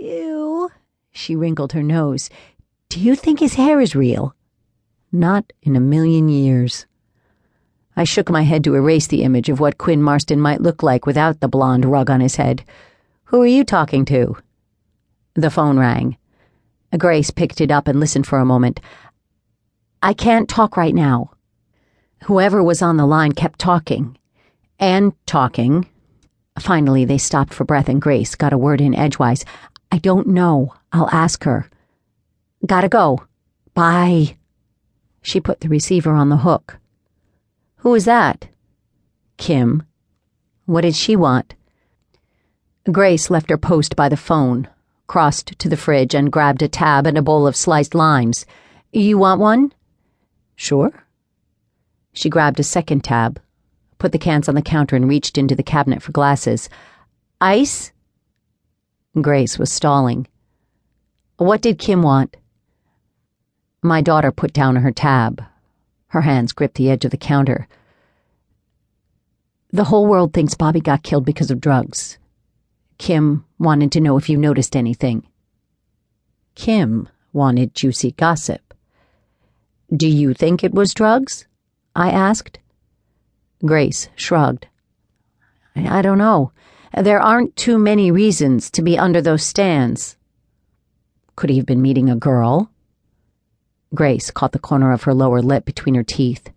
Ew. She wrinkled her nose. Do you think his hair is real? Not in a million years. I shook my head to erase the image of what Quinn Marston might look like without the blonde rug on his head. Who are you talking to? The phone rang. Grace picked it up and listened for a moment. I can't talk right now. Whoever was on the line kept talking. And talking. Finally, they stopped for breath, and Grace got a word in edgewise. I don't know. I'll ask her. Gotta go. Bye. She put the receiver on the hook. Who is that? Kim. What did she want? Grace left her post by the phone, crossed to the fridge, and grabbed a tab and a bowl of sliced limes. You want one? Sure. She grabbed a second tab, put the cans on the counter, and reached into the cabinet for glasses. Ice? Grace was stalling. What did Kim want? My daughter put down her tab. Her hands gripped the edge of the counter. The whole world thinks Bobby got killed because of drugs. Kim wanted to know if you noticed anything. Kim wanted juicy gossip. Do you think it was drugs? I asked. Grace shrugged. I, I don't know. There aren't too many reasons to be under those stands. Could he have been meeting a girl? Grace caught the corner of her lower lip between her teeth.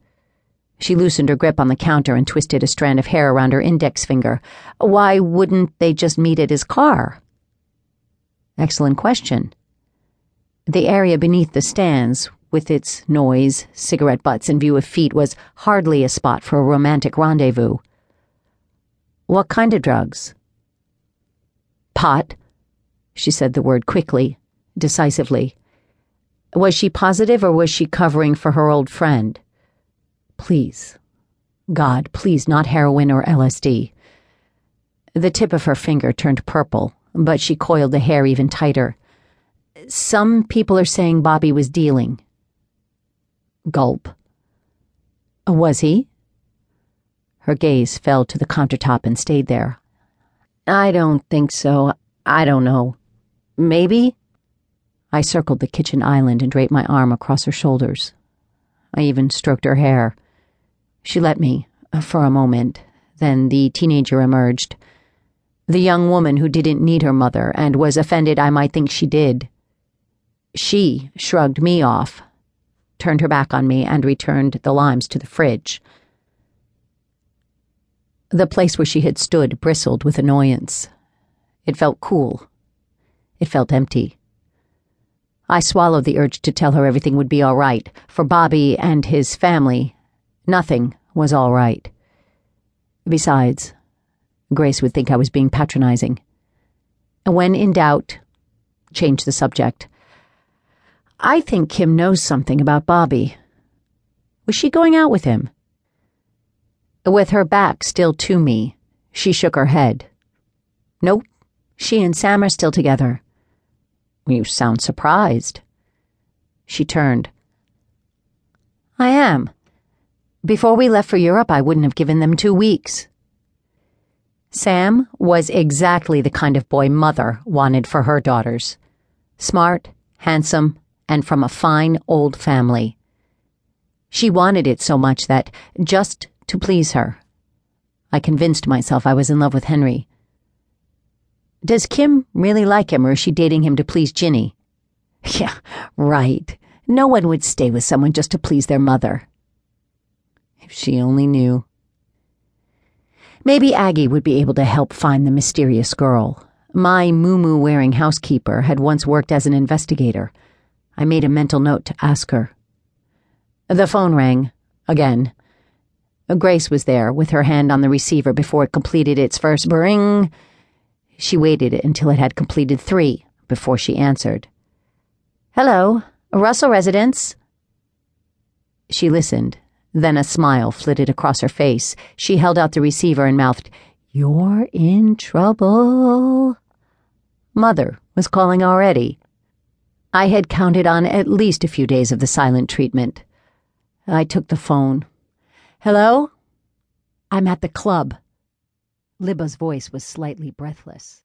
She loosened her grip on the counter and twisted a strand of hair around her index finger. Why wouldn't they just meet at his car? Excellent question. The area beneath the stands, with its noise, cigarette butts, and view of feet, was hardly a spot for a romantic rendezvous. What kind of drugs? Pot. She said the word quickly, decisively. Was she positive or was she covering for her old friend? Please. God, please, not heroin or LSD. The tip of her finger turned purple, but she coiled the hair even tighter. Some people are saying Bobby was dealing. Gulp. Was he? Her gaze fell to the countertop and stayed there. I don't think so. I don't know. Maybe? I circled the kitchen island and draped my arm across her shoulders. I even stroked her hair. She let me, uh, for a moment. Then the teenager emerged. The young woman who didn't need her mother and was offended I might think she did. She shrugged me off, turned her back on me, and returned the limes to the fridge. The place where she had stood bristled with annoyance. It felt cool. It felt empty. I swallowed the urge to tell her everything would be all right. For Bobby and his family, nothing was all right. Besides, Grace would think I was being patronizing. When in doubt, change the subject. I think Kim knows something about Bobby. Was she going out with him? With her back still to me, she shook her head. Nope, she and Sam are still together. You sound surprised. She turned. I am. Before we left for Europe, I wouldn't have given them two weeks. Sam was exactly the kind of boy Mother wanted for her daughters smart, handsome, and from a fine old family. She wanted it so much that, just to please her, I convinced myself I was in love with Henry. Does Kim really like him, or is she dating him to please Ginny? Yeah, right. No one would stay with someone just to please their mother. If she only knew. Maybe Aggie would be able to help find the mysterious girl. My moo wearing housekeeper had once worked as an investigator. I made a mental note to ask her. The phone rang. Again. Grace was there, with her hand on the receiver before it completed its first bring. She waited until it had completed three before she answered. Hello, Russell Residence. She listened. Then a smile flitted across her face. She held out the receiver and mouthed, You're in trouble. Mother was calling already. I had counted on at least a few days of the silent treatment. I took the phone. Hello? I'm at the club. Libba's voice was slightly breathless.